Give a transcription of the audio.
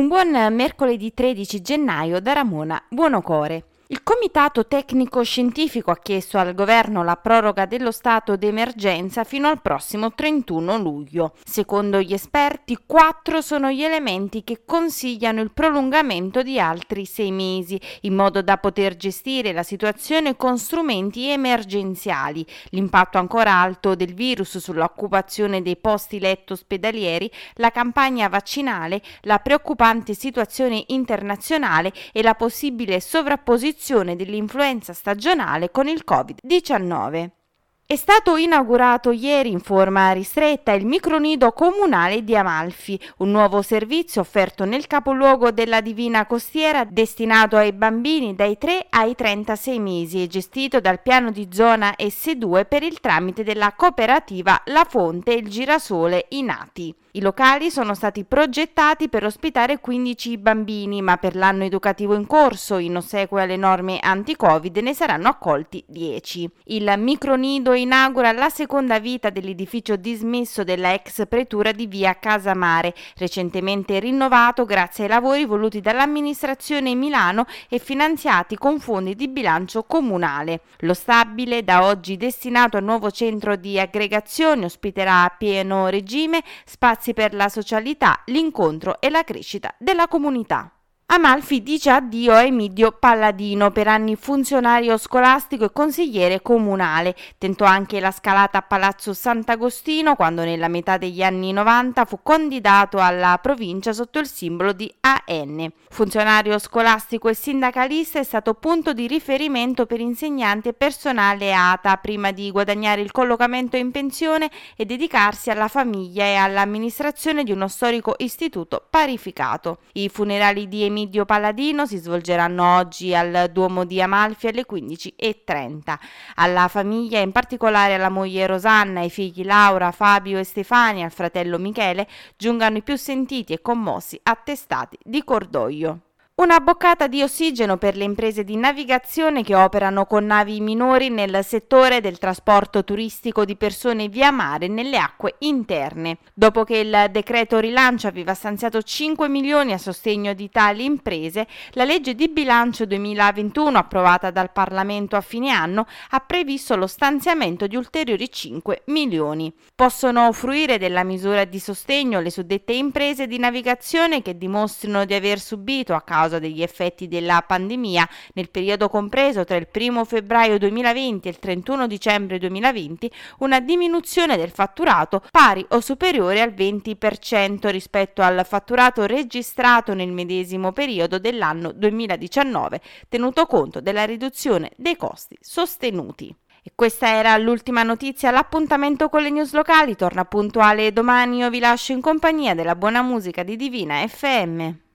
Un buon mercoledì 13 gennaio da Ramona Buonocore. Il Comitato Tecnico Scientifico ha chiesto al governo la proroga dello stato d'emergenza fino al prossimo 31 luglio. Secondo gli esperti, quattro sono gli elementi che consigliano il prolungamento di altri sei mesi, in modo da poter gestire la situazione con strumenti emergenziali, l'impatto ancora alto del virus sull'occupazione dei posti letto ospedalieri, la campagna vaccinale, la preoccupante situazione internazionale e la possibile sovrapposizione dell'influenza stagionale con il Covid-19. È stato inaugurato ieri in forma ristretta il micronido comunale di Amalfi, un nuovo servizio offerto nel capoluogo della Divina Costiera destinato ai bambini dai 3 ai 36 mesi e gestito dal piano di zona S2 per il tramite della cooperativa La Fonte e il Girasole Inati. I locali sono stati progettati per ospitare 15 bambini, ma per l'anno educativo in corso, in ossequio alle norme anti-Covid, ne saranno accolti 10. Il micronido inaugura la seconda vita dell'edificio dismesso della ex pretura di via Casamare, recentemente rinnovato grazie ai lavori voluti dall'amministrazione Milano e finanziati con fondi di bilancio comunale. Lo stabile, da oggi destinato al nuovo centro di aggregazione, ospiterà a pieno regime spazi per la socialità, l'incontro e la crescita della comunità. Amalfi dice addio a Emidio Palladino, per anni funzionario scolastico e consigliere comunale. Tentò anche la scalata a Palazzo Sant'Agostino quando nella metà degli anni 90 fu candidato alla provincia sotto il simbolo di AN. Funzionario scolastico e sindacalista è stato punto di riferimento per insegnanti e personale ATA prima di guadagnare il collocamento in pensione e dedicarsi alla famiglia e all'amministrazione di uno storico istituto parificato. I funerali di Emidio Emidio Palladino si svolgeranno oggi al Duomo di Amalfi alle 15.30. Alla famiglia, in particolare alla moglie Rosanna, ai figli Laura, Fabio e Stefania, al fratello Michele, giungano i più sentiti e commossi attestati di cordoglio. Una boccata di ossigeno per le imprese di navigazione che operano con navi minori nel settore del trasporto turistico di persone via mare nelle acque interne. Dopo che il decreto rilancio aveva stanziato 5 milioni a sostegno di tali imprese, la legge di bilancio 2021 approvata dal Parlamento a fine anno ha previsto lo stanziamento di ulteriori 5 milioni. Possono fruire della misura di sostegno le suddette imprese di navigazione che dimostrino di aver subito a causa causa degli effetti della pandemia nel periodo compreso tra il 1 febbraio 2020 e il 31 dicembre 2020 una diminuzione del fatturato pari o superiore al 20% rispetto al fatturato registrato nel medesimo periodo dell'anno 2019, tenuto conto della riduzione dei costi sostenuti. E questa era l'ultima notizia, l'appuntamento con le news locali torna puntuale domani, io vi lascio in compagnia della buona musica di Divina FM.